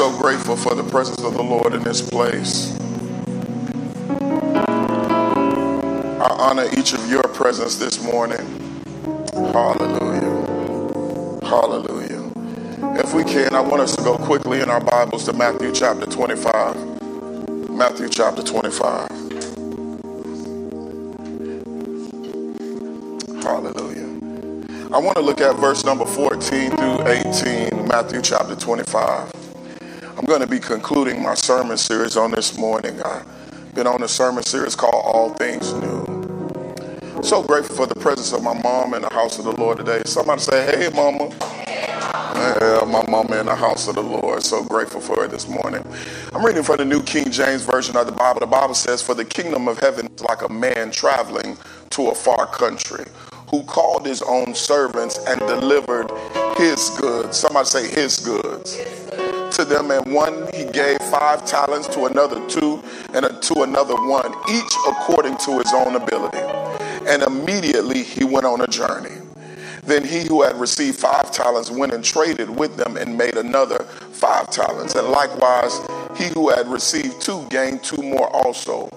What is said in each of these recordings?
So grateful for the presence of the Lord in this place. I honor each of your presence this morning. Hallelujah. Hallelujah. If we can, I want us to go quickly in our Bibles to Matthew chapter 25. Matthew chapter 25. Hallelujah. I want to look at verse number 14 through 18, Matthew chapter 25. I'm going to be concluding my sermon series on this morning. I've been on a sermon series called All Things New. So grateful for the presence of my mom in the house of the Lord today. Somebody say, Hey, mama. My mama in the house of the Lord. So grateful for her this morning. I'm reading from the New King James Version of the Bible. The Bible says, For the kingdom of heaven is like a man traveling to a far country who called his own servants and delivered his goods. Somebody say, His goods to them, and one he gave five talents, to another two, and to another one, each according to his own ability. And immediately he went on a journey. Then he who had received five talents went and traded with them and made another five talents. And likewise, he who had received two gained two more also.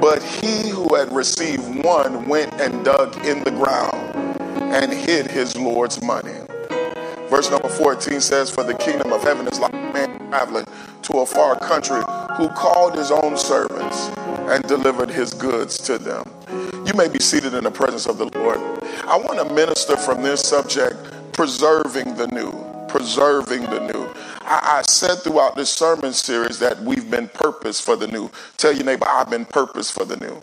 But he who had received one went and dug in the ground and hid his Lord's money. Verse number 14 says, For the kingdom of heaven is like a man traveling to a far country who called his own servants and delivered his goods to them. You may be seated in the presence of the Lord. I want to minister from this subject, preserving the new. Preserving the new. I, I said throughout this sermon series that we've been purpose for the new. Tell your neighbor, I've been purpose for the new.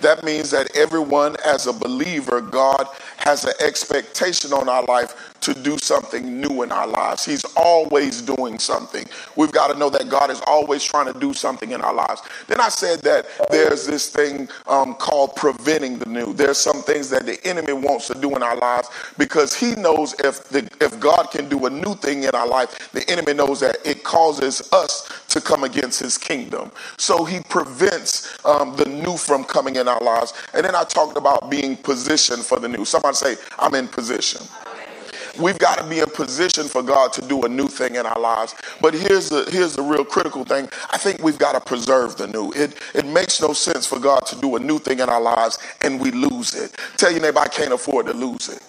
That means that everyone, as a believer, God has an expectation on our life to do something new in our lives. He's always doing something. We've got to know that God is always trying to do something in our lives. Then I said that there's this thing um, called preventing the new. There's some things that the enemy wants to do in our lives because he knows if the, if God can do a new thing in our life, the enemy knows that it causes us to come against his kingdom. So he prevents um, the new from coming in our lives. And then I talked about being positioned for the new. Somebody say, I'm in position. We've got to be in position for God to do a new thing in our lives. But here's the here's the real critical thing. I think we've got to preserve the new. It it makes no sense for God to do a new thing in our lives and we lose it. Tell your neighbor I can't afford to lose it.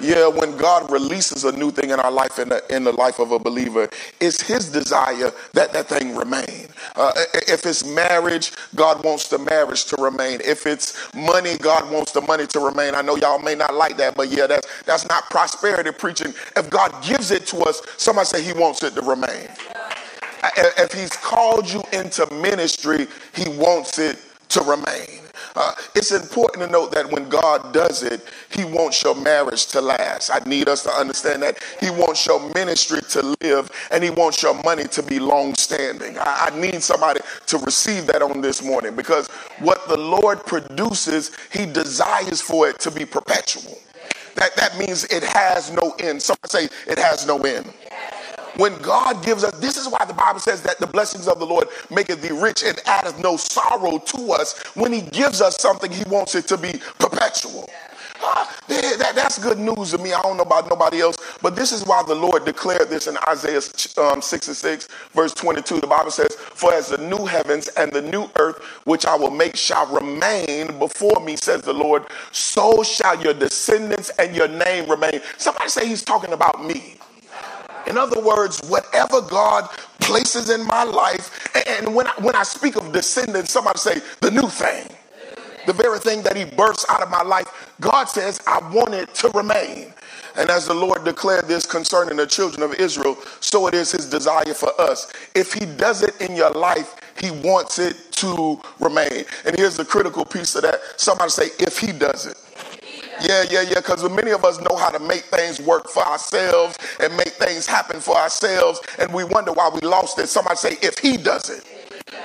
Yeah, when God releases a new thing in our life, in the, in the life of a believer, it's His desire that that thing remain. Uh, if it's marriage, God wants the marriage to remain. If it's money, God wants the money to remain. I know y'all may not like that, but yeah, that's that's not prosperity preaching. If God gives it to us, somebody say He wants it to remain. If He's called you into ministry, He wants it to remain. Uh, it's important to note that when God does it, He wants your marriage to last. I need us to understand that He wants your ministry to live and He wants your money to be long standing. I, I need somebody to receive that on this morning because what the Lord produces, He desires for it to be perpetual. That, that means it has no end. Somebody say, it has no end. When God gives us, this is why the Bible says that the blessings of the Lord maketh thee rich and addeth no sorrow to us. When He gives us something, He wants it to be perpetual. Ah, that, that's good news to me. I don't know about nobody else, but this is why the Lord declared this in Isaiah um, 66, verse 22. The Bible says, For as the new heavens and the new earth, which I will make, shall remain before me, says the Lord, so shall your descendants and your name remain. Somebody say he's talking about me. In other words, whatever God places in my life, and when I, when I speak of descendants, somebody say the new thing, the very thing that He bursts out of my life, God says, I want it to remain. And as the Lord declared this concerning the children of Israel, so it is His desire for us. If He does it in your life, He wants it to remain. And here's the critical piece of that somebody say, if He does it. Yeah, yeah, yeah. Because many of us know how to make things work for ourselves and make things happen for ourselves, and we wonder why we lost it. Somebody say, if he does it,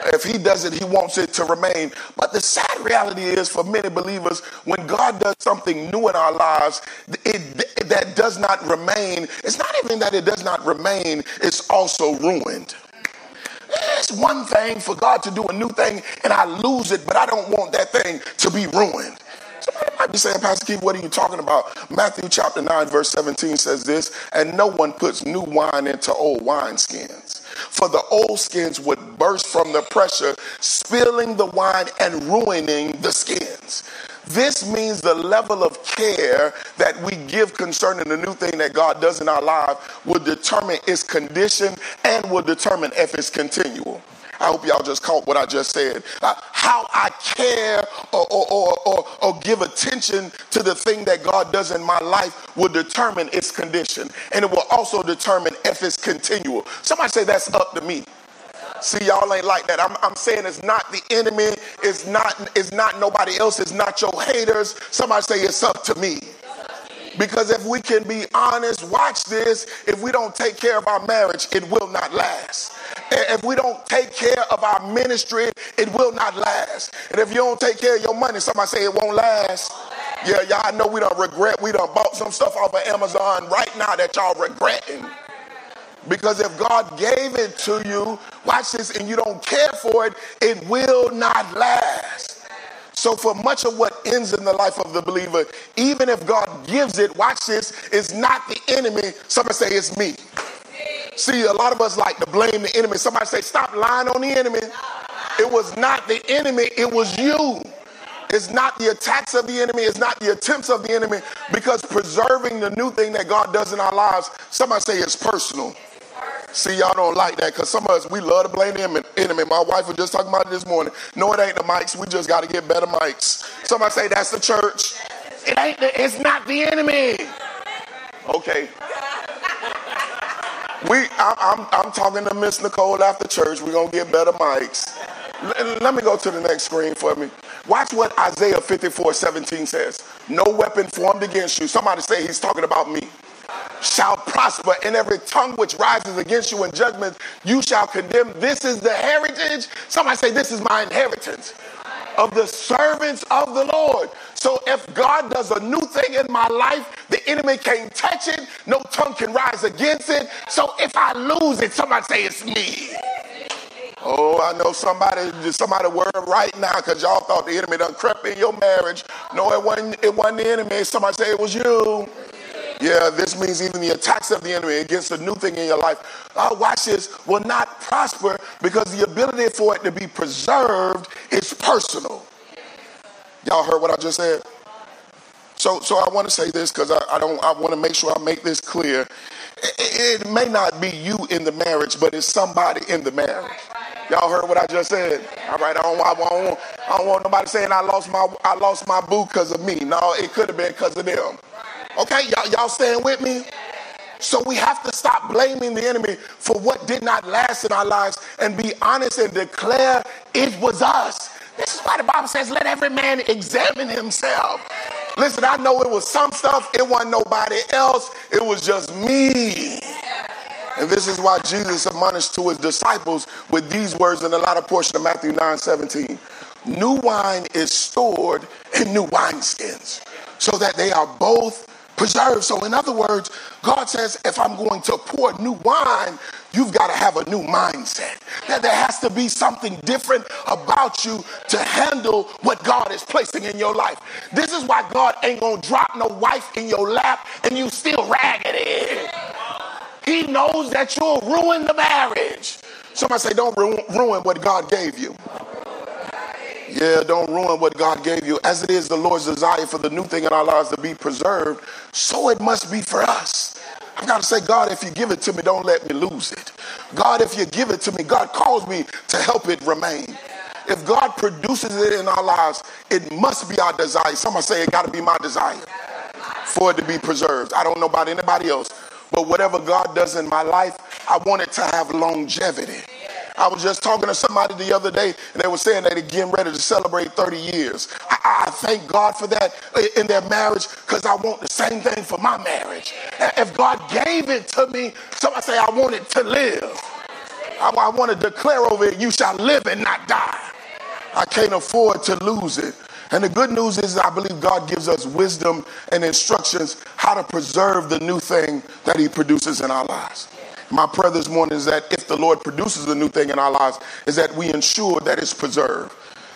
if he does it, he wants it to remain. But the sad reality is, for many believers, when God does something new in our lives, it, that does not remain. It's not even that it does not remain; it's also ruined. It's one thing for God to do a new thing and I lose it, but I don't want that thing to be ruined. Might be saying, Pastor Keith, what are you talking about? Matthew chapter 9, verse 17 says this, and no one puts new wine into old wineskins. For the old skins would burst from the pressure, spilling the wine and ruining the skins. This means the level of care that we give concerning the new thing that God does in our life will determine its condition and will determine if it's continual. I hope y'all just caught what I just said. Uh, how I care or, or, or, or, or give attention to the thing that God does in my life will determine its condition. And it will also determine if it's continual. Somebody say that's up to me. See, y'all ain't like that. I'm, I'm saying it's not the enemy, it's not, it's not nobody else, it's not your haters. Somebody say it's up to me. Because if we can be honest, watch this. If we don't take care of our marriage, it will not last. If we don't take care of our ministry, it will not last. And if you don't take care of your money, somebody say it won't last. Yeah, y'all know we don't regret. We done bought some stuff off of Amazon right now that y'all regretting. Because if God gave it to you, watch this, and you don't care for it, it will not last. So, for much of what ends in the life of the believer, even if God gives it, watch this, is not the enemy. Somebody say it's me. See, a lot of us like to blame the enemy. Somebody say, stop lying on the enemy. It was not the enemy, it was you. It's not the attacks of the enemy, it's not the attempts of the enemy, because preserving the new thing that God does in our lives, somebody say it's personal. See, y'all don't like that because some of us, we love to blame the enemy. My wife was just talking about it this morning. No, it ain't the mics. We just got to get better mics. Somebody say that's the church. It ain't. The, it's not the enemy. Okay. We, I, I'm, I'm talking to Miss Nicole after church. We're gonna get better mics. Let, let me go to the next screen for me. Watch what Isaiah 54, 17 says. No weapon formed against you. Somebody say he's talking about me shall prosper, and every tongue which rises against you in judgment, you shall condemn. This is the heritage. Somebody say, This is my inheritance of the servants of the Lord. So if God does a new thing in my life, the enemy can't touch it, no tongue can rise against it. So if I lose it, somebody say it's me. Oh, I know somebody, somebody word right now because y'all thought the enemy done crept in your marriage. No, it wasn't, it wasn't the enemy. Somebody say it was you. Yeah, this means even the attacks of the enemy against a new thing in your life. Uh, watch this, will not prosper because the ability for it to be preserved is personal. Y'all heard what I just said? So, so I want to say this because I, I, don't. I want to make sure I make this clear. It, it may not be you in the marriage, but it's somebody in the marriage. Y'all heard what I just said? All right, I don't, I don't, I don't want nobody saying I lost my I lost my boo because of me. No, it could have been because of them. Okay, y'all, y'all staying with me? So we have to stop blaming the enemy for what did not last in our lives and be honest and declare it was us. This is why the Bible says, let every man examine himself. Listen, I know it was some stuff, it wasn't nobody else, it was just me. And this is why Jesus admonished to his disciples with these words in the latter portion of Matthew 9 17. New wine is stored in new wineskins, so that they are both preserved. So, in other words, God says, if I'm going to pour new wine, you've got to have a new mindset. That there has to be something different about you to handle what God is placing in your life. This is why God ain't going to drop no wife in your lap and you still raggedy. He knows that you'll ruin the marriage. Somebody say, don't ruin what God gave you. Yeah, don't ruin what God gave you. As it is the Lord's desire for the new thing in our lives to be preserved, so it must be for us. I've got to say, God, if you give it to me, don't let me lose it. God, if you give it to me, God calls me to help it remain. If God produces it in our lives, it must be our desire. Somebody say it got to be my desire for it to be preserved. I don't know about anybody else, but whatever God does in my life, I want it to have longevity. I was just talking to somebody the other day, and they were saying they're getting ready to celebrate 30 years. I, thank God for that in their marriage because I want the same thing for my marriage. If God gave it to me, somebody say, I want it to live. I, I want to declare over it, you shall live and not die. I can't afford to lose it. And the good news is, I believe God gives us wisdom and instructions how to preserve the new thing that He produces in our lives. My prayer this morning is that if the Lord produces a new thing in our lives, is that we ensure that it's preserved.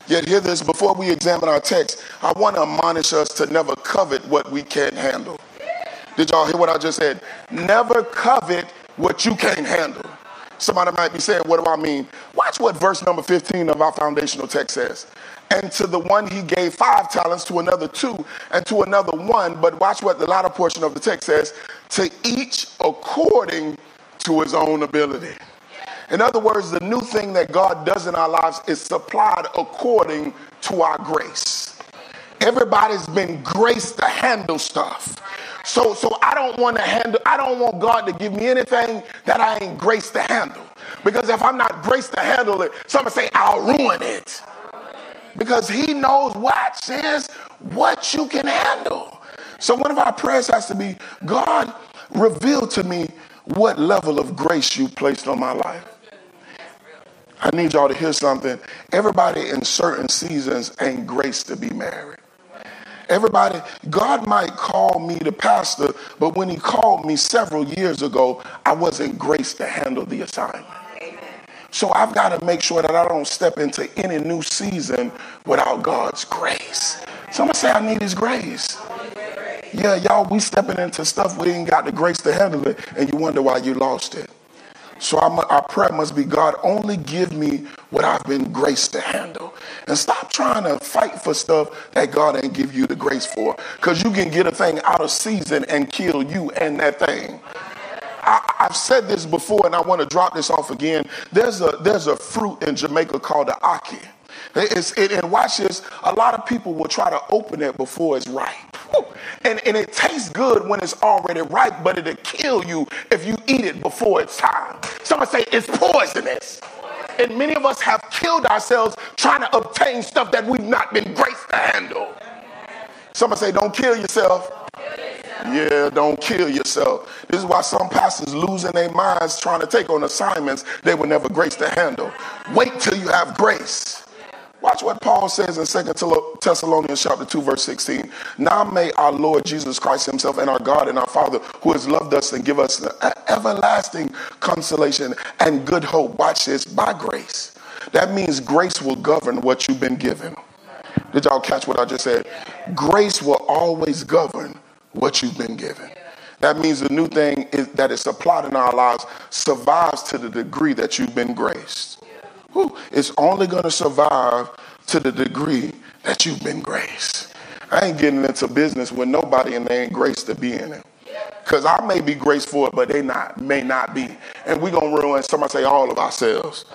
Yet, hear this before we examine our text, I want to admonish us to never covet what we can't handle. Did y'all hear what I just said? Never covet what you can't handle. Somebody might be saying, What do I mean? Watch what verse number 15 of our foundational text says. And to the one he gave five talents, to another two, and to another one. But watch what the latter portion of the text says to each according to his own ability. In other words, the new thing that God does in our lives is supplied according to our grace. Everybody's been graced to handle stuff. So, so I don't want to handle, I don't want God to give me anything that I ain't graced to handle. Because if I'm not graced to handle it, somebody say, I'll ruin it. Because he knows what says what you can handle. So one of our prayers has to be, God, reveal to me what level of grace you placed on my life. I need y'all to hear something. Everybody in certain seasons ain't graced to be married. Everybody, God might call me the pastor, but when he called me several years ago, I wasn't graced to handle the assignment. So I've got to make sure that I don't step into any new season without God's grace. Somebody say, I need his grace. Yeah, y'all, we stepping into stuff we ain't got the grace to handle it, and you wonder why you lost it. So I'm, our prayer must be God, only give me what I've been graced to handle. And stop trying to fight for stuff that God ain't give you the grace for. Because you can get a thing out of season and kill you and that thing. I, have said this before and I want to drop this off again. There's a, there's a fruit in Jamaica called the. It's, it, and watch this, a lot of people will try to open it before it's ripe. And, and it tastes good when it's already ripe, but it'll kill you if you eat it before it's time. Somebody say it's poisonous. And many of us have killed ourselves trying to obtain stuff that we've not been graced to handle. Somebody say, don't kill yourself. Yeah, don't kill yourself. This is why some pastors losing their minds trying to take on assignments they were never graced to handle. Wait till you have grace. Watch what Paul says in 2 Thessalonians chapter 2, verse 16. Now may our Lord Jesus Christ himself and our God and our Father who has loved us and give us an everlasting consolation and good hope. Watch this, by grace. That means grace will govern what you've been given. Did y'all catch what I just said? Grace will always govern what you've been given. That means the new thing is, that is supplied in our lives survives to the degree that you've been graced whew, it's only going to survive to the degree that you've been graced. I ain't getting into business with nobody and they ain't graced to be in it. Because I may be graced for it, but they not may not be. And we're going to ruin, somebody say, all of ourselves.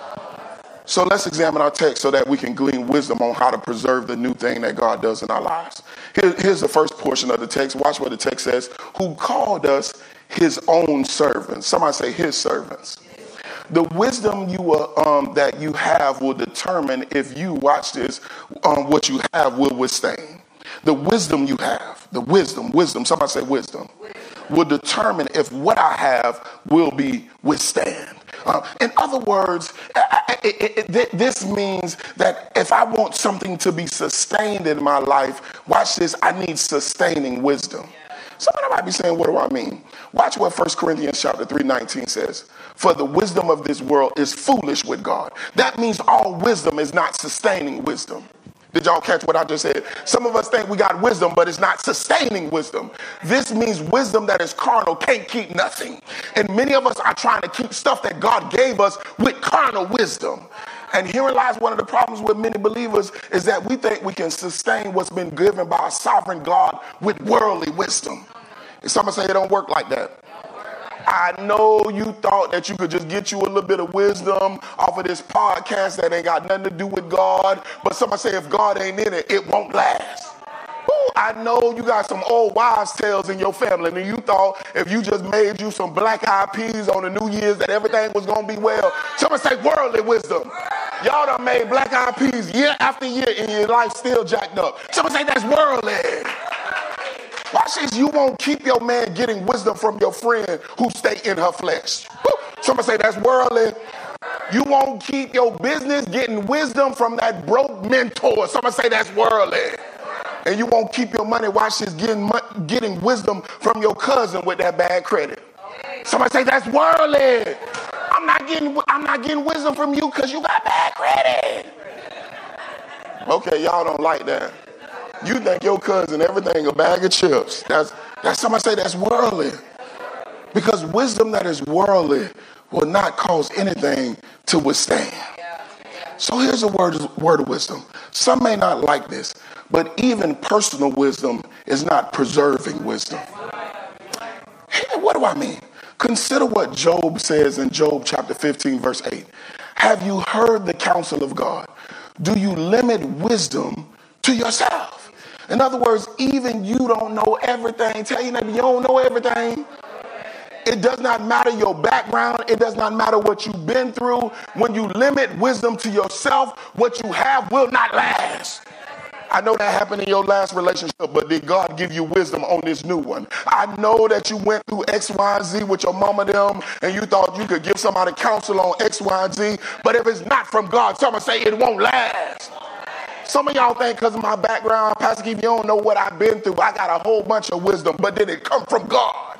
So let's examine our text so that we can glean wisdom on how to preserve the new thing that God does in our lives. Here, here's the first portion of the text. Watch what the text says. Who called us his own servants. Somebody say his servants. The wisdom you will, um, that you have will determine if you watch this, um, what you have will withstand. The wisdom you have, the wisdom, wisdom. Somebody say wisdom, will determine if what I have will be withstand. Uh, in other words, it, it, this means that if I want something to be sustained in my life, watch this, I need sustaining wisdom. Somebody might be saying, what do I mean? Watch what 1 Corinthians chapter 3, 19 says. For the wisdom of this world is foolish with God. That means all wisdom is not sustaining wisdom. Did y'all catch what I just said? Some of us think we got wisdom, but it's not sustaining wisdom. This means wisdom that is carnal can't keep nothing. And many of us are trying to keep stuff that God gave us with carnal wisdom. And herein lies one of the problems with many believers is that we think we can sustain what's been given by a sovereign God with worldly wisdom. And some say it don't work like that. I know you thought that you could just get you a little bit of wisdom off of this podcast that ain't got nothing to do with God. But somebody say if God ain't in it, it won't last. I know you got some old wives' tales in your family, and you thought if you just made you some black eyed peas on the New Year's that everything was gonna be well. Somebody say worldly wisdom. Y'all done made black eyed peas year after year and your life still jacked up. Somebody say that's worldly. Watch this. You won't keep your man getting wisdom from your friend who stay in her flesh. Somebody say that's worldly. You won't keep your business getting wisdom from that broke mentor. Somebody say that's worldly. And you won't keep your money, watch this, getting, getting wisdom from your cousin with that bad credit. Somebody say that's worldly. I'm not getting I'm not getting wisdom from you because you got bad credit. Okay, y'all don't like that. You think your cousin everything a bag of chips. That's that's somebody say that's worldly. Because wisdom that is worldly will not cause anything to withstand. So here's a word, word of wisdom. Some may not like this, but even personal wisdom is not preserving wisdom. What do I mean? Consider what Job says in Job chapter 15, verse 8. Have you heard the counsel of God? Do you limit wisdom to yourself? In other words, even you don't know everything. Tell your neighbor, you don't know everything. It does not matter your background. It does not matter what you've been through. When you limit wisdom to yourself, what you have will not last. I know that happened in your last relationship, but did God give you wisdom on this new one? I know that you went through X, Y, and Z with your mama them, and you thought you could give somebody counsel on X, Y, and Z, but if it's not from God, someone say it won't last. Some of y'all think because of my background, Pastor Keith, you don't know what I've been through. I got a whole bunch of wisdom, but did it come from God?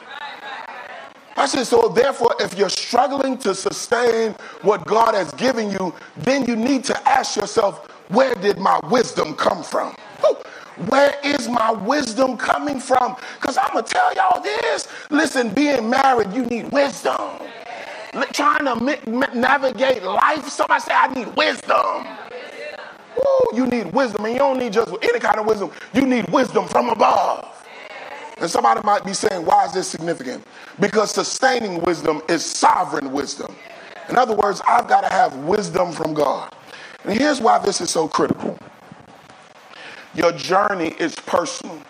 I said, so therefore, if you're struggling to sustain what God has given you, then you need to ask yourself, where did my wisdom come from? Where is my wisdom coming from? Because I'm going to tell y'all this. Listen, being married, you need wisdom. Trying to navigate life, somebody say, I need wisdom. Ooh, you need wisdom, and you don't need just any kind of wisdom. You need wisdom from above. And somebody might be saying, why is this significant? Because sustaining wisdom is sovereign wisdom. In other words, I've got to have wisdom from God. And here's why this is so critical your journey is personal.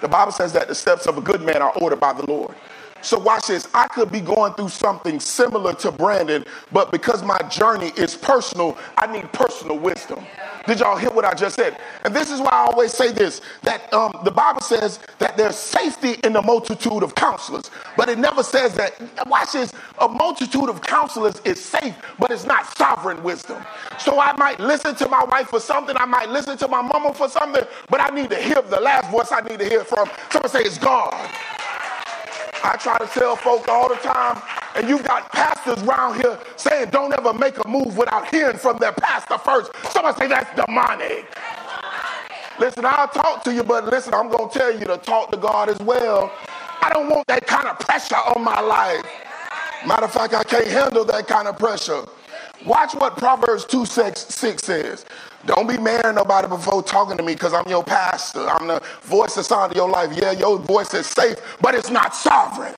The Bible says that the steps of a good man are ordered by the Lord. So watch this. I could be going through something similar to Brandon, but because my journey is personal, I need personal wisdom. Did y'all hear what I just said? And this is why I always say this that um, the Bible says that there's safety in the multitude of counselors, but it never says that, watch this, a multitude of counselors is safe, but it's not sovereign wisdom. So I might listen to my wife for something, I might listen to my mama for something, but I need to hear the last voice I need to hear from. Someone say it's God. I try to tell folks all the time, and you've got pastors around here saying don't ever make a move without hearing from their pastor first. Somebody say that's demonic. Listen, I'll talk to you, but listen, I'm going to tell you to talk to God as well. I don't want that kind of pressure on my life. Matter of fact, I can't handle that kind of pressure. Watch what Proverbs 2 6, 6 says. Don't be marrying nobody before talking to me because I'm your pastor. I'm the voice sound of your life. Yeah, your voice is safe, but it's not sovereign.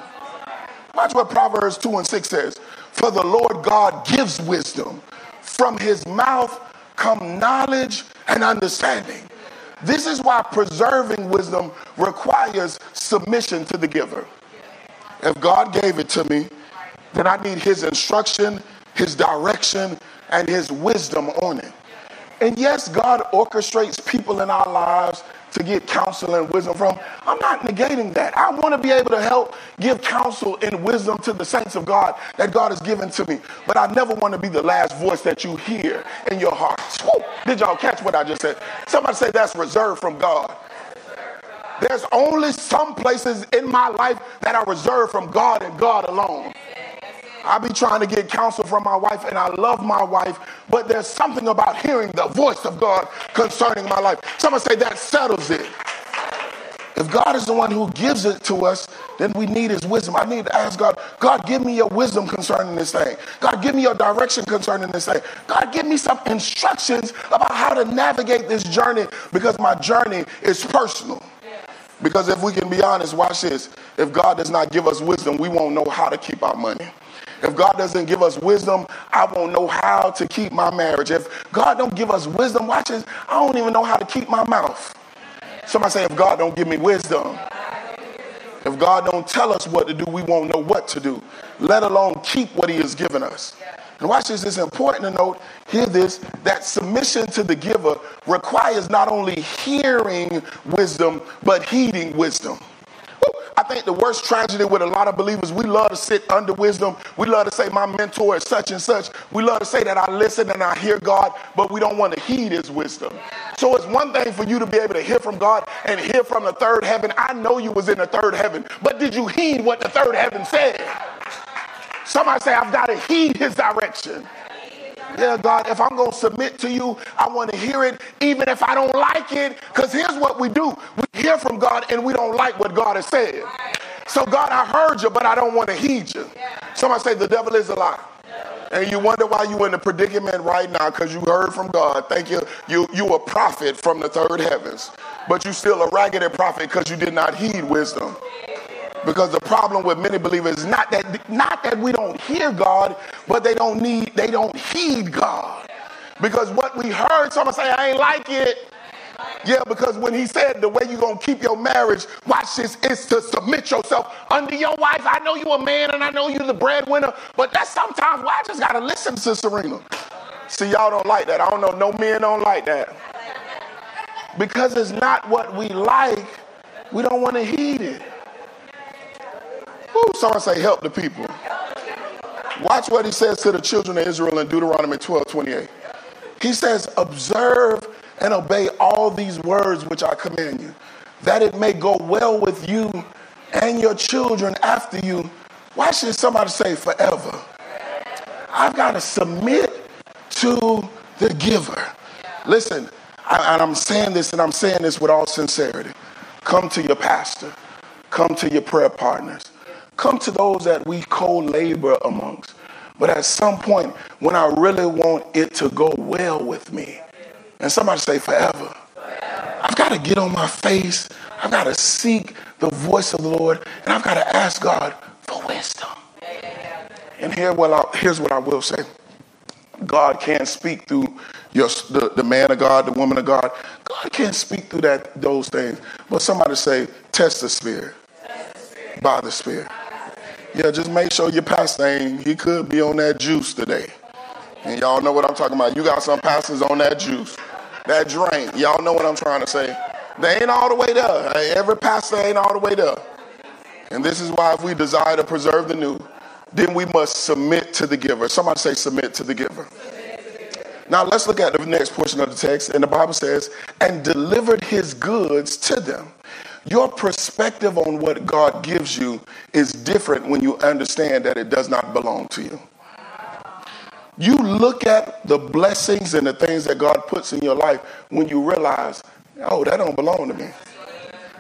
Watch what Proverbs 2 and 6 says. For the Lord God gives wisdom. From his mouth come knowledge and understanding. This is why preserving wisdom requires submission to the giver. If God gave it to me, then I need his instruction, his direction, and his wisdom on it. And yes, God orchestrates people in our lives to get counsel and wisdom from. I'm not negating that. I want to be able to help give counsel and wisdom to the saints of God that God has given to me. But I never want to be the last voice that you hear in your heart. Woo! Did y'all catch what I just said? Somebody say that's reserved from God. There's only some places in my life that are reserved from God and God alone. I be trying to get counsel from my wife, and I love my wife, but there's something about hearing the voice of God concerning my life. Someone say that settles it. If God is the one who gives it to us, then we need his wisdom. I need to ask God, God, give me your wisdom concerning this thing. God, give me your direction concerning this thing. God, give me some instructions about how to navigate this journey because my journey is personal. Because if we can be honest, watch this. If God does not give us wisdom, we won't know how to keep our money. If God doesn't give us wisdom, I won't know how to keep my marriage. If God don't give us wisdom, watch this, I don't even know how to keep my mouth. Somebody say, if God don't give me wisdom, if God don't tell us what to do, we won't know what to do, let alone keep what he has given us. And watch this, it's important to note, hear this, that submission to the giver requires not only hearing wisdom, but heeding wisdom. I think the worst tragedy with a lot of believers, we love to sit under wisdom. We love to say, my mentor is such and such. We love to say that I listen and I hear God, but we don't want to heed his wisdom. So it's one thing for you to be able to hear from God and hear from the third heaven. I know you was in the third heaven, but did you heed what the third heaven said? Somebody say, I've got to heed his direction. Yeah, God, if I'm going to submit to you, I want to hear it, even if I don't like it. Because here's what we do we hear from God and we don't like what God has said. So, God, I heard you, but I don't want to heed you. Somebody say, the devil is a lie. And you wonder why you're in the predicament right now because you heard from God. Thank you. You you a prophet from the third heavens, but you still a raggedy prophet because you did not heed wisdom. Because the problem with many believers is not that not that we don't hear God, but they don't need they don't heed God. Because what we heard, someone say, I ain't like it. Yeah, because when he said the way you're gonna keep your marriage, watch this, is to submit yourself under your wife. I know you're a man and I know you're the breadwinner, but that's sometimes why I just gotta listen to Serena. See, y'all don't like that. I don't know, no men don't like that. Because it's not what we like, we don't want to heed it. Ooh, someone say, help the people. Watch what he says to the children of Israel in Deuteronomy 12 28. He says, Observe and obey all these words which I command you, that it may go well with you and your children after you. Why should somebody say forever? I've got to submit to the giver. Listen, I, and I'm saying this and I'm saying this with all sincerity. Come to your pastor, come to your prayer partners, come to those that we co labor amongst. But at some point, when I really want it to go well with me, and somebody say forever, I've got to get on my face. I've got to seek the voice of the Lord, and I've got to ask God for wisdom. And here, well, here's what I will say God can't speak through your, the, the man of God, the woman of God. God can't speak through that those things. But somebody say, test the spirit, test the spirit. by the spirit. Yeah, just make sure your pastor ain't, he could be on that juice today. And y'all know what I'm talking about. You got some pastors on that juice, that drink. Y'all know what I'm trying to say. They ain't all the way there. Every pastor ain't all the way there. And this is why if we desire to preserve the new, then we must submit to the giver. Somebody say submit to the giver. Now let's look at the next portion of the text. And the Bible says, and delivered his goods to them. Your perspective on what God gives you is different when you understand that it does not belong to you. You look at the blessings and the things that God puts in your life when you realize, oh, that don't belong to me.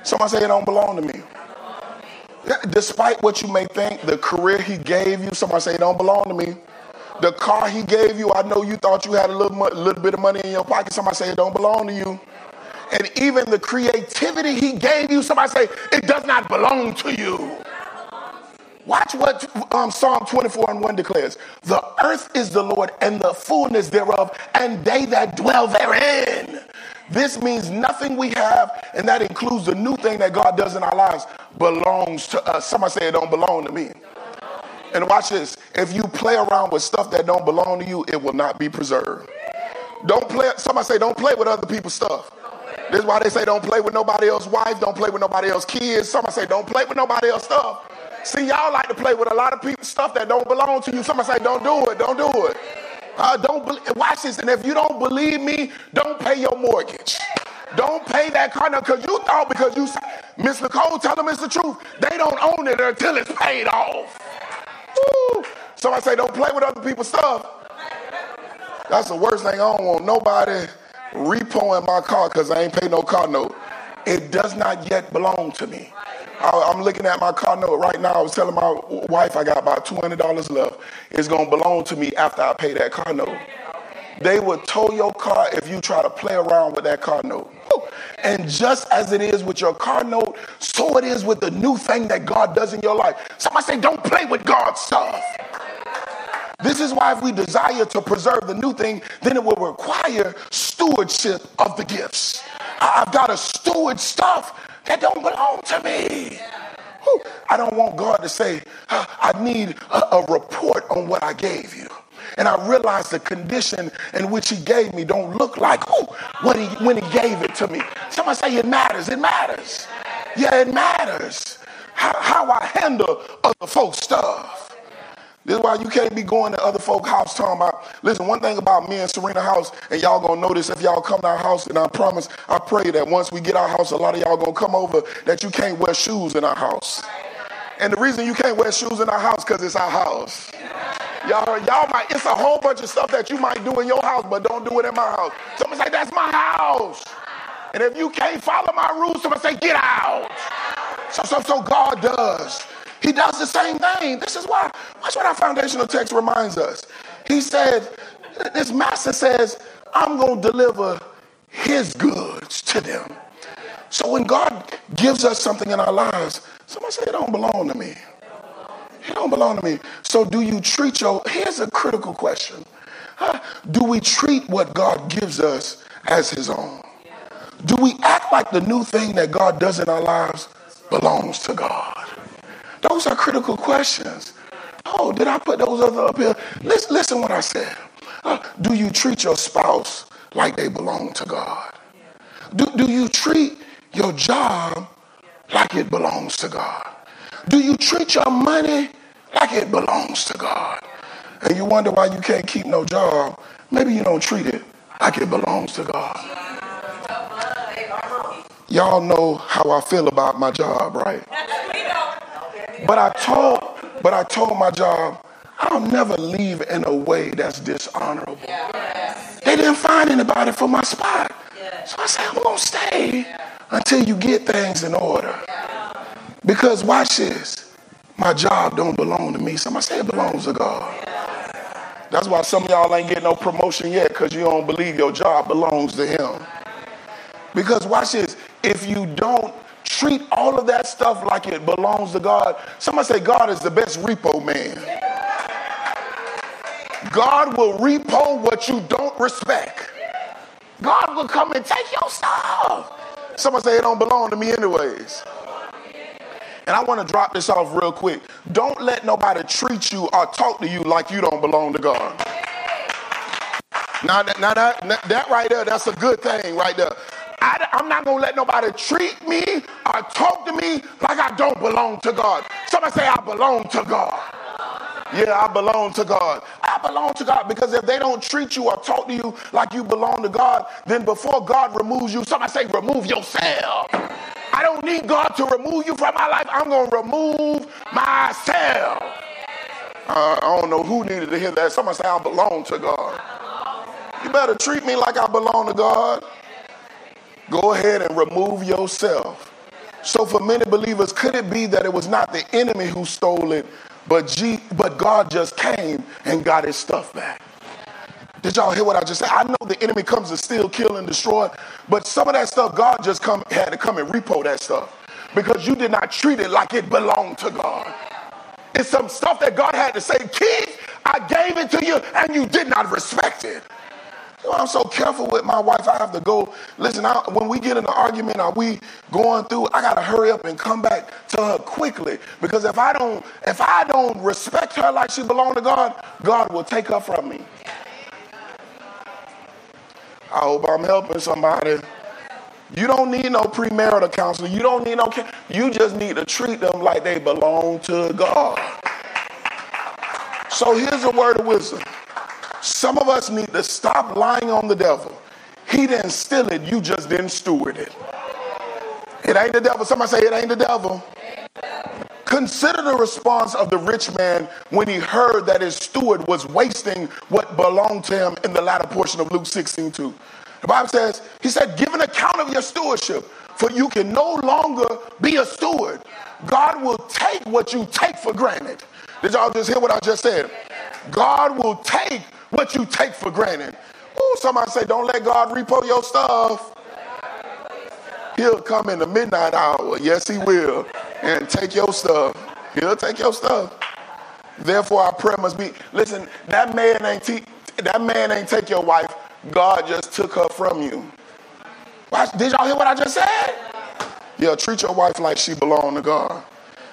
Somebody say it don't belong to me. Despite what you may think, the career he gave you, somebody say it don't belong to me. The car he gave you, I know you thought you had a little, little bit of money in your pocket. Somebody say it don't belong to you. And even the creativity he gave you, somebody say it does not belong to you. Watch what um, Psalm 24 and 1 declares. The earth is the Lord and the fullness thereof, and they that dwell therein. This means nothing we have, and that includes the new thing that God does in our lives, belongs to us. Somebody say it don't belong to me. And watch this. If you play around with stuff that don't belong to you, it will not be preserved. Don't play, somebody say, don't play with other people's stuff. This is why they say don't play with nobody else's wife, don't play with nobody else's kids. Somebody say don't play with nobody else's stuff. See, y'all like to play with a lot of people stuff that don't belong to you. Somebody say, don't do it, don't do it. Uh, don't be- watch this, and if you don't believe me, don't pay your mortgage. Don't pay that car now because you thought because you, Miss Nicole, tell them it's the truth. They don't own it until it's paid off. Woo. Somebody say, don't play with other people's stuff. That's the worst thing. I don't want nobody repoing my car because I ain't paid no car note. It does not yet belong to me. I'm looking at my car note right now. I was telling my wife I got about $200 left. It's going to belong to me after I pay that car note. They will tow your car if you try to play around with that car note. And just as it is with your car note, so it is with the new thing that God does in your life. Somebody say, don't play with God's stuff. This is why if we desire to preserve the new thing, then it will require stewardship of the gifts. I've got to steward stuff that don't belong to me. I don't want God to say, I need a, a report on what I gave you. and I realized the condition in which he gave me don't look like who, what he, when he gave it to me. Somebody say it matters. It matters. Yeah, it matters. How, how I handle other folks' stuff. This is why you can't be going to other folk house talking about, listen, one thing about me and Serena house, and y'all gonna notice if y'all come to our house, and I promise, I pray that once we get our house, a lot of y'all gonna come over, that you can't wear shoes in our house. And the reason you can't wear shoes in our house, because it's our house. Y'all, y'all might, it's a whole bunch of stuff that you might do in your house, but don't do it in my house. Somebody say, that's my house. And if you can't follow my rules, somebody say, get out. So, so, so God does. He does the same thing. This is why, watch what our foundational text reminds us. He said, this master says, I'm going to deliver his goods to them. So when God gives us something in our lives, somebody say it don't belong to me. It don't belong to me. So do you treat your, here's a critical question. Huh? Do we treat what God gives us as his own? Do we act like the new thing that God does in our lives belongs to God? Those are critical questions. Oh, did I put those other up here? Listen, listen what I said. Uh, do you treat your spouse like they belong to God? Do, do you treat your job like it belongs to God? Do you treat your money like it belongs to God? And you wonder why you can't keep no job. Maybe you don't treat it like it belongs to God. Y'all know how I feel about my job, right? But I told, but I told my job, I'll never leave in a way that's dishonorable. They didn't find anybody for my spot. So I said, I'm gonna stay until you get things in order. Because watch this. My job don't belong to me. Somebody say it belongs to God. That's why some of y'all ain't getting no promotion yet, because you don't believe your job belongs to him. Because watch this. If you don't treat all of that stuff like it belongs to God. Somebody say, God is the best repo man. God will repo what you don't respect. God will come and take your stuff. Somebody say, it don't belong to me, anyways. And I want to drop this off real quick. Don't let nobody treat you or talk to you like you don't belong to God. Now, now that, that right there, that's a good thing right there. I, am not going to let nobody treat me or talk to me like I don't belong to God. Somebody say, I belong to God. Yeah, I belong to God. I belong to God because if they don't treat you or talk to you like you belong to God, then before God removes you, somebody say, remove yourself. I don't need God to remove you from my life. I'm going to remove myself. Uh, I don't know who needed to hear that. Somebody say, I belong to God. You better treat me like I belong to God. Go ahead and remove yourself. So, for many believers, could it be that it was not the enemy who stole it, but, G- but God just came and got his stuff back? Did y'all hear what I just said? I know the enemy comes to steal, kill, and destroy, but some of that stuff, God just come, had to come and repo that stuff because you did not treat it like it belonged to God. It's some stuff that God had to say, Keith, I gave it to you, and you did not respect it. Oh, I'm so careful with my wife. I have to go. Listen, I, when we get in an argument, are we going through? I gotta hurry up and come back to her quickly because if I don't, if I don't respect her like she belongs to God, God will take her from me. I hope I'm helping somebody. You don't need no premarital counseling. You don't need no. You just need to treat them like they belong to God. So here's a word of wisdom. Some of us need to stop lying on the devil. He didn't steal it, you just didn't steward it. It ain't the devil. Somebody say it ain't the devil. Consider the response of the rich man when he heard that his steward was wasting what belonged to him in the latter portion of Luke 16 2. The Bible says, he said, give an account of your stewardship, for you can no longer be a steward. God will take what you take for granted. Did y'all just hear what I just said? God will take what you take for granted. Oh, somebody say, don't let God repo your stuff. He'll come in the midnight hour. Yes, he will. And take your stuff. He'll take your stuff. Therefore, our prayer must be, listen, that man ain't te- that man ain't take your wife. God just took her from you. Watch, Did y'all hear what I just said? Yeah, treat your wife like she belonged to God.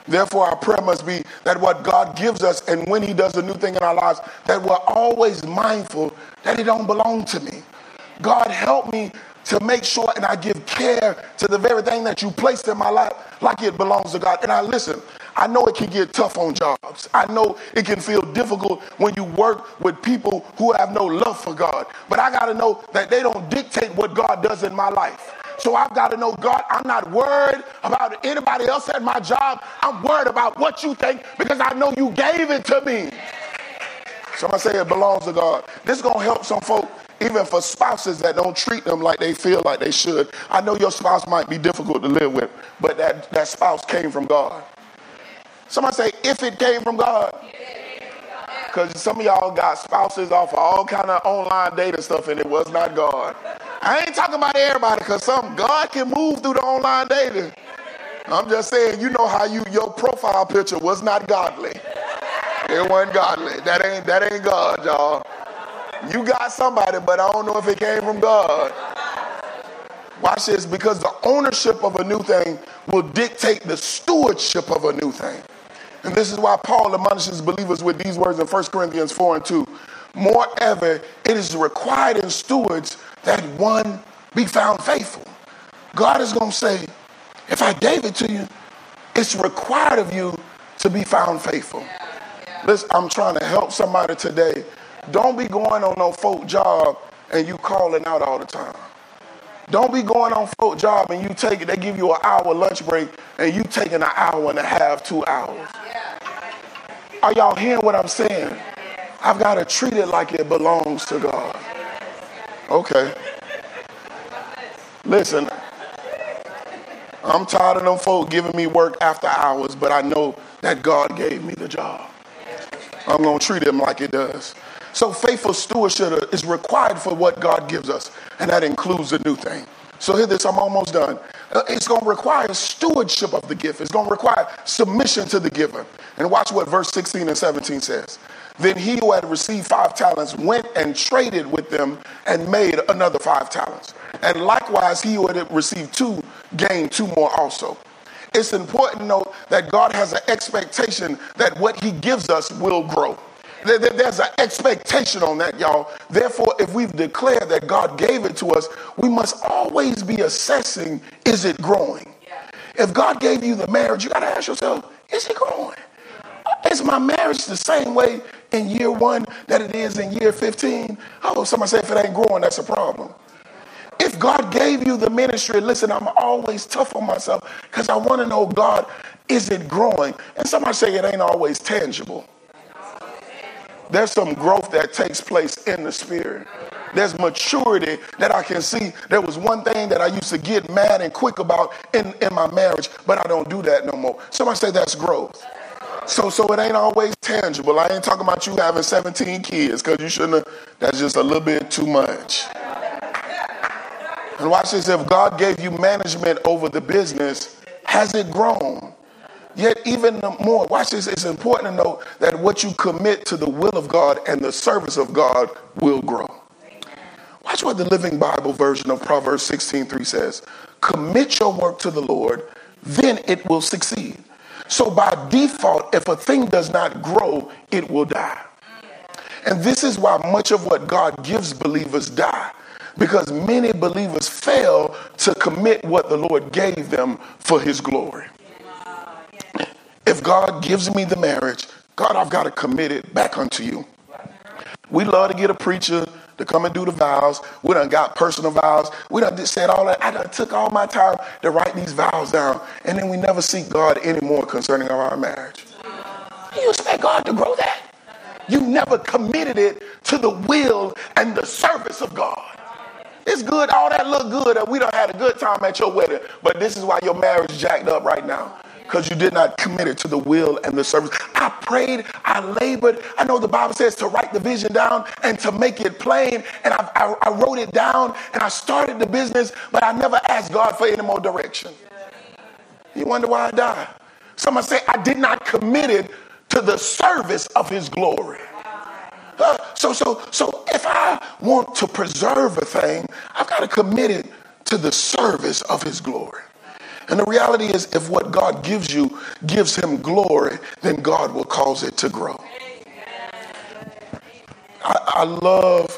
Therefore, our prayer must be that what God gives us and when He does a new thing in our lives, that we're always mindful that it don't belong to me. God, help me to make sure and I give care to the very thing that you placed in my life like it belongs to God. And I listen, I know it can get tough on jobs. I know it can feel difficult when you work with people who have no love for God. But I got to know that they don't dictate what God does in my life. So I've got to know, God, I'm not worried about anybody else at my job. I'm worried about what you think because I know you gave it to me. Somebody say it belongs to God. This is going to help some folk even for spouses that don't treat them like they feel like they should. I know your spouse might be difficult to live with, but that, that spouse came from God. Somebody say, if it came from God. Because some of y'all got spouses off of all kind of online dating stuff, and it was not God. I ain't talking about everybody, because some God can move through the online dating. I'm just saying, you know how you your profile picture was not godly. It wasn't godly. That ain't that ain't God, y'all. You got somebody, but I don't know if it came from God. Watch this, because the ownership of a new thing will dictate the stewardship of a new thing. And this is why Paul admonishes believers with these words in 1 Corinthians 4 and 2. Moreover, it is required in stewards that one be found faithful. God is going to say, if I gave it to you, it's required of you to be found faithful. Listen, I'm trying to help somebody today don't be going on no folk job and you calling out all the time. Don't be going on folk job and you take it, they give you an hour lunch break and you taking an hour and a half, two hours. Are y'all hearing what I'm saying? I've got to treat it like it belongs to God. Okay. Listen, I'm tired of them folk giving me work after hours, but I know that God gave me the job. I'm going to treat him like it does. So faithful stewardship is required for what God gives us, and that includes a new thing. So hear this, I'm almost done. Uh, it's going to require stewardship of the gift. It's going to require submission to the giver. And watch what verse 16 and 17 says. Then he who had received five talents went and traded with them and made another five talents. And likewise, he who had received two gained two more also. It's important to note that God has an expectation that what he gives us will grow. There's an expectation on that, y'all. Therefore, if we've declared that God gave it to us, we must always be assessing is it growing? If God gave you the marriage, you got to ask yourself, is it growing? Is my marriage the same way in year one that it is in year 15? Oh, somebody say if it ain't growing, that's a problem. If God gave you the ministry, listen, I'm always tough on myself because I want to know, God, is it growing? And somebody say it ain't always tangible. There's some growth that takes place in the spirit. There's maturity that I can see. There was one thing that I used to get mad and quick about in, in my marriage, but I don't do that no more. Somebody say that's growth. So, so it ain't always tangible. I ain't talking about you having 17 kids because you shouldn't have. That's just a little bit too much. And watch this. If God gave you management over the business, has it grown? Yet, even more, watch this, it's important to know that what you commit to the will of God and the service of God will grow. Watch what the Living Bible version of Proverbs 16 3 says Commit your work to the Lord, then it will succeed. So, by default, if a thing does not grow, it will die. And this is why much of what God gives believers die because many believers fail to commit what the Lord gave them for his glory. If God gives me the marriage, God, I've got to commit it back unto you. We love to get a preacher to come and do the vows. We done got personal vows. We done said all that. I done took all my time to write these vows down. And then we never seek God anymore concerning our marriage. You expect God to grow that? You never committed it to the will and the service of God. It's good, all that look good, and we done had a good time at your wedding, but this is why your marriage jacked up right now because you did not commit it to the will and the service. I prayed, I labored. I know the Bible says to write the vision down and to make it plain. And I, I, I wrote it down and I started the business, but I never asked God for any more direction. You wonder why I died? Someone say, I did not commit it to the service of his glory. Uh, so, so, so if I want to preserve a thing, I've got to commit it to the service of his glory. And the reality is, if what God gives you gives him glory, then God will cause it to grow. I, I love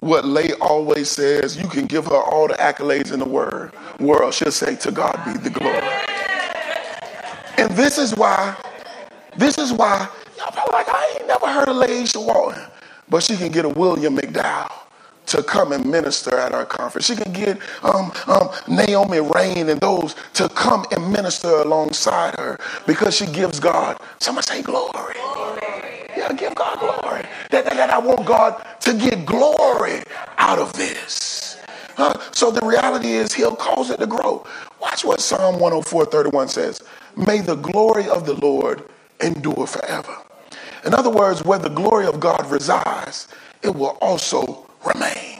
what Lay always says. You can give her all the accolades in the word, world. She'll say, To God be the glory. And this is why, this is why, y'all probably like, I ain't never heard of Laisha Walton, but she can get a William McDowell to come and minister at our conference. She can get um, um, Naomi Raine and those to come and minister alongside her because she gives God, someone say glory. Yeah, give God glory. That, that, that I want God to get glory out of this. Huh? So the reality is he'll cause it to grow. Watch what Psalm 104, 31 says. May the glory of the Lord endure forever. In other words, where the glory of God resides, it will also remain.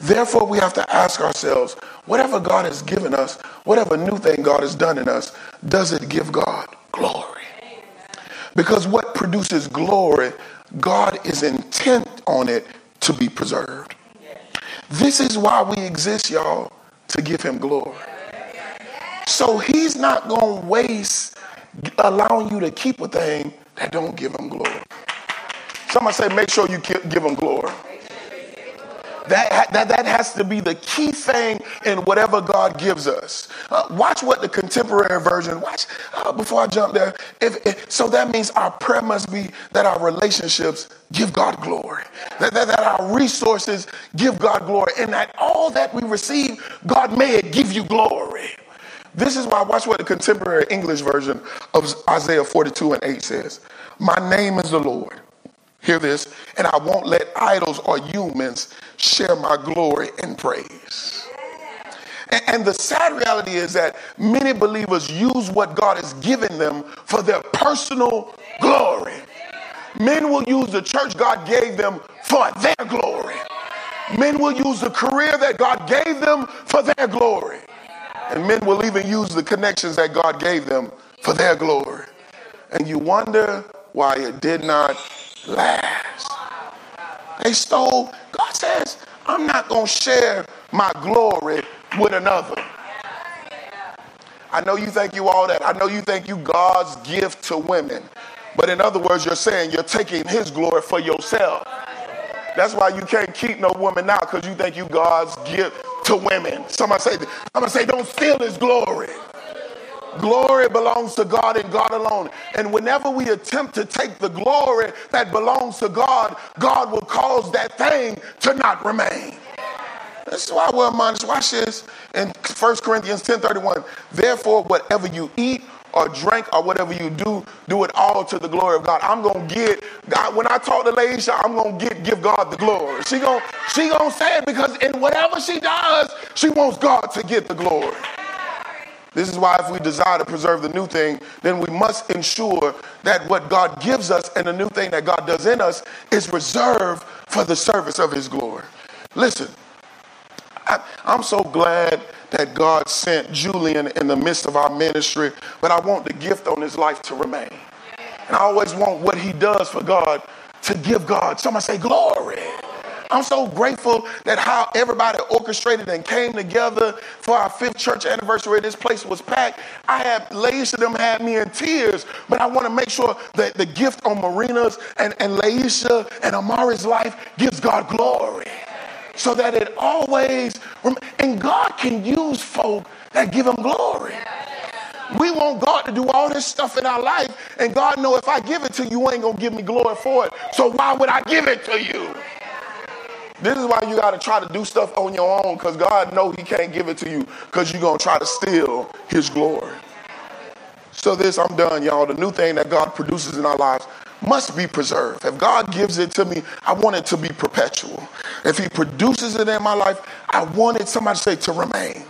Therefore, we have to ask ourselves whatever God has given us, whatever new thing God has done in us, does it give God glory? Because what produces glory, God is intent on it to be preserved. This is why we exist, y'all, to give Him glory. So He's not going to waste allowing you to keep a thing that don't give Him glory. Somebody say, make sure you give Him glory. That, that, that has to be the key thing in whatever God gives us. Uh, watch what the contemporary version, watch uh, before I jump there. If, if, so that means our prayer must be that our relationships give God glory, that, that, that our resources give God glory, and that all that we receive, God may give you glory. This is why, watch what the contemporary English version of Isaiah 42 and 8 says My name is the Lord. Hear this, and I won't let idols or humans share my glory and praise. And, the sad reality is that many believers use what God has given them for their personal glory. Men will use the church God gave them for their glory. Men will use the career that God gave them for their glory. And men will even use the connections that God gave them for their glory. And you wonder why it did not last. They stole, God says, I'm not going to share my glory with another. I know you think you all that. I know you think you God's gift to women. But in other words, you're saying you're taking his glory for yourself. That's why you can't keep no woman now because you think you God's gift to women. Somebody say, I'm to say, don't steal his glory. Glory belongs to God and God alone. And whenever we attempt to take the glory that belongs to God, God will cause that thing to not remain. That's why we're admonished. Watch this in 1 Corinthians 10 31. Therefore, whatever you eat or drink or whatever you do, do it all to the glory of God. I'm gonna get God. When I talk to Laisha, I'm gonna get give God the glory. She gonna she gonna say it because in whatever she does, she wants God to get the glory. This is why, if we desire to preserve the new thing, then we must ensure that what God gives us and the new thing that God does in us is reserved for the service of His glory. Listen, I, am so glad that God sent Julian in the midst of our ministry, but I want the gift on his life to remain. And I always want what he does for God to give God. Somebody say, Glory. I'm so grateful that how everybody orchestrated and came together for our fifth church anniversary. This place was packed. I had Laisha them had me in tears, but I want to make sure that the gift on Marina's and, and Laisha and Amari's life gives God glory. So that it always, and God can use folk that give him glory. We want God to do all this stuff in our life, and God know if I give it to you, you ain't gonna give me glory for it. So why would I give it to you? This is why you got to try to do stuff on your own because God know he can't give it to you because you're going to try to steal his glory. So this, I'm done, y'all. The new thing that God produces in our lives must be preserved. If God gives it to me, I want it to be perpetual. If he produces it in my life, I want it, somebody say, to remain.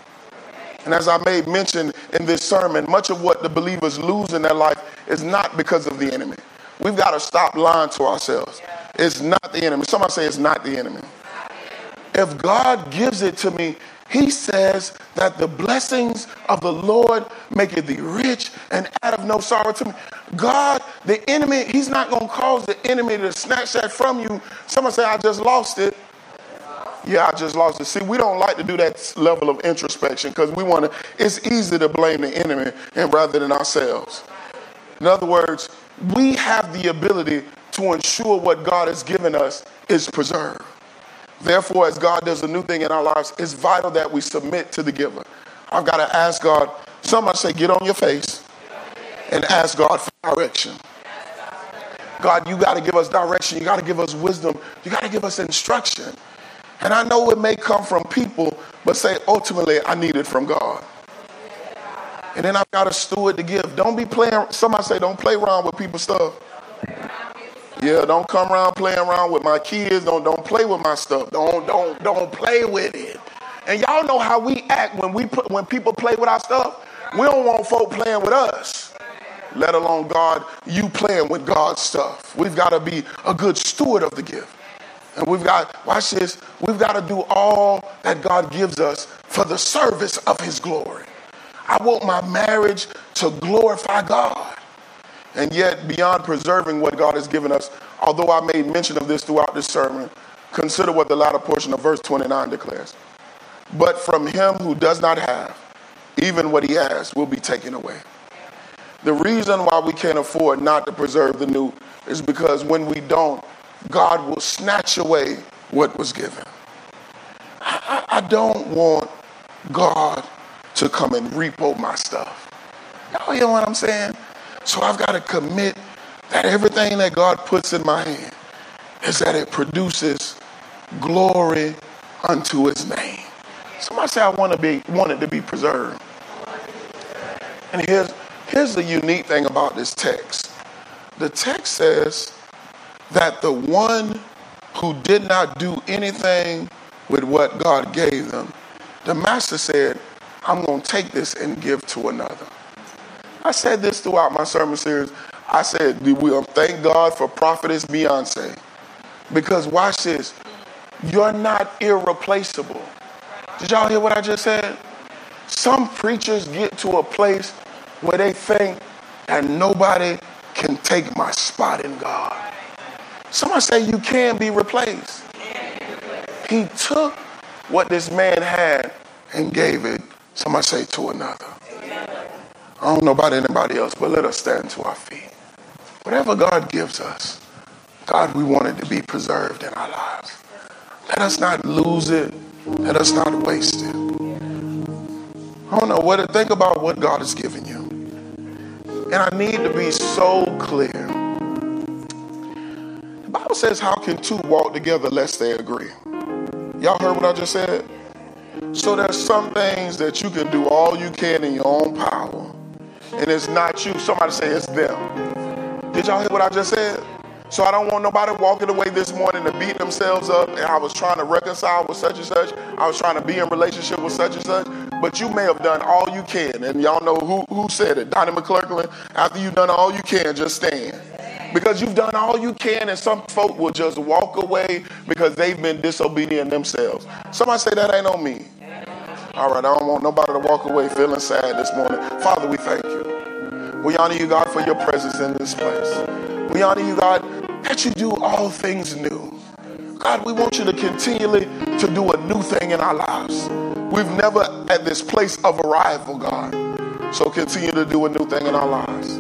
And as I made mention in this sermon, much of what the believers lose in their life is not because of the enemy. We've got to stop lying to ourselves. It's not the enemy. Somebody say it's not the enemy. If God gives it to me, he says that the blessings of the Lord make it thee rich and out of no sorrow to me. God, the enemy, he's not going to cause the enemy to snatch that from you. Someone say, I just lost it. Yeah, I just lost it. See, we don't like to do that level of introspection because we want to, it's easy to blame the enemy and rather than ourselves. In other words, we have the ability to ensure what God has given us is preserved. Therefore, as God does a new thing in our lives, it's vital that we submit to the giver. I've got to ask God, somebody say, get on your face and ask God for direction. God, you got to give us direction. You got to give us wisdom. You got to give us instruction. And I know it may come from people, but say ultimately I need it from God. And then I've got a steward to give. Don't be playing, somebody say, don't play around with people's stuff. Yeah, don't come around playing around with my kids. Don't don't play with my stuff. Don't don't don't play with it. And y'all know how we act when we put when people play with our stuff. We don't want folk playing with us. Let alone God, you playing with God's stuff. We've got to be a good steward of the gift. And we've got, watch this, we've got to do all that God gives us for the service of His glory. I want my marriage to glorify God. And yet, beyond preserving what God has given us, although I made mention of this throughout this sermon, consider what the latter portion of verse 29 declares. But from him who does not have, even what he has will be taken away. The reason why we can't afford not to preserve the new is because when we don't, God will snatch away what was given. I, I, don't want God to come and repo my stuff. Y'all hear what I'm saying? So I've got to commit that everything that God puts in my hand is that it produces glory unto his name. Somebody say I want to be want it to be preserved. And here's here's the unique thing about this text. The text says that the one who did not do anything with what God gave them, the master said, I'm going to take this and give to another. I said this throughout my sermon series. I said, we um, thank God for prophetess Beyonce. Because watch this, you're not irreplaceable. Did y'all hear what I just said? Some preachers get to a place where they think that nobody can take my spot in God. Somebody say you can be replaced. He took what this man had and gave it, somebody say, to another. I don't know about anybody else, but let us stand to our feet. Whatever God gives us, God, we want it to be preserved in our lives. Let us not lose it. Let us not waste it. I don't know what to think about what God has given you. And I need to be so clear The Bible says, How can two walk together lest they agree? Y'all heard what I just said? So there's some things that you can do all you can in your own power, and it's not you. Somebody say it's them. Did y'all hear what I just said? So I don't want nobody walking away this morning to beat themselves up. And I was trying to reconcile with such and such. I was trying to be in relationship with such and such. But you may have done all you can. And y'all know who, who said it. Donnie McClurkin. After you've done all you can, just stand because you've done all you can, and some folk will just walk away because they've been disobedient themselves. Somebody say that ain't on me. All right, I don't want nobody to walk away feeling sad this morning. Father, we thank you. We honor you, God, for your presence in this place. We honor you, God, that you do all things new. God, we want you to continually to do a new thing in our lives. We've never at this place of arrival, God. So continue to do a new thing in our lives.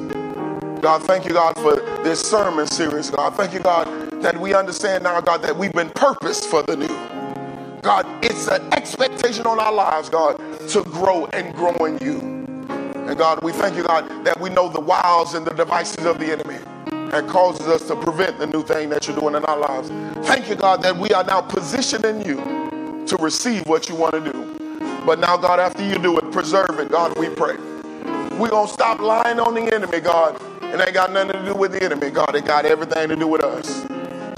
God, thank you, God, for this sermon series, God. Thank you, God, that we understand now, God, that we've been purposed for the new. God, it's an expectation on our lives, God, to grow and grow in you. And God, we thank you, God, that we know the wiles and the devices of the enemy that causes us to prevent the new thing that you're doing in our lives. Thank you, God, that we are now positioned in you to receive what you want to do. But now, God, after you do it, preserve it, God, we pray. We're going to stop lying on the enemy, God, it ain't got nothing to do with the enemy, God. It got everything to do with us.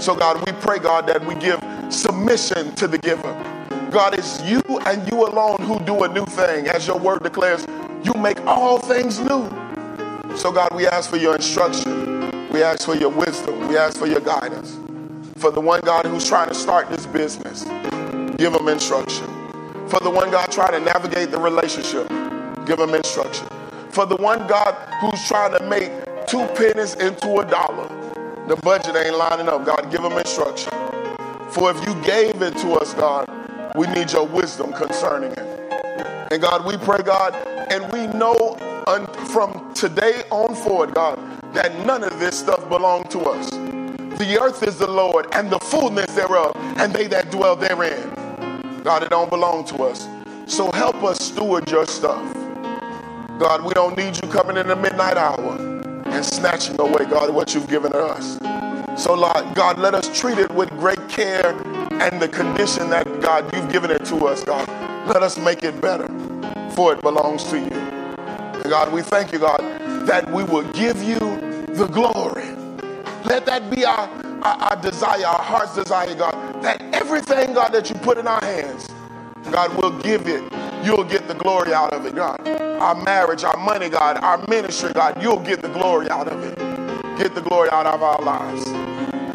So, God, we pray, God, that we give submission to the giver. God, it's you and you alone who do a new thing. As your word declares, you make all things new. So, God, we ask for your instruction. We ask for your wisdom. We ask for your guidance. For the one, God, who's trying to start this business, give them instruction. For the one, God, trying to navigate the relationship, give them instruction. For the one, God, who's trying to make two pennies into a dollar. The budget ain't lining up. God, give them instruction. For if you gave it to us, God, We need your wisdom concerning it. And God, we pray, God, and we know un- from today on forward, God, that none of this stuff belongs to us. The earth is the Lord and the fullness thereof, and they that dwell therein. God, it don't belong to us. So help us steward your stuff. God, we don't need you coming in the midnight hour and snatching away, God, what you've given us. So, Lord, God, let us treat it with great care and the condition that, God, you've given it to us, God. Let us make it better, for it belongs to you. And God, we thank you, God, that we will give you the glory. Let that be our, our, our desire, our heart's desire, God, that everything, God, that you put in our hands, God, will give it. You'll get the glory out of it, God. Our marriage, our money, God, our ministry, God, you'll get the glory out of it. Get the glory out of our lives.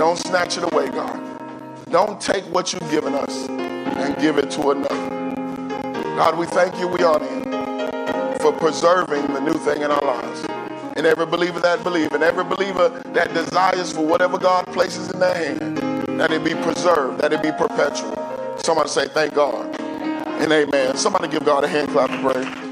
Don't snatch it away, God. Don't take what you've given us and give it to another. God, we thank you, we honor you for preserving the new thing in our lives. And every believer that believes, and every believer that desires for whatever God places in their hand, that it be preserved, that it be perpetual. Somebody say, thank God and amen. Somebody give God a hand clap of praise.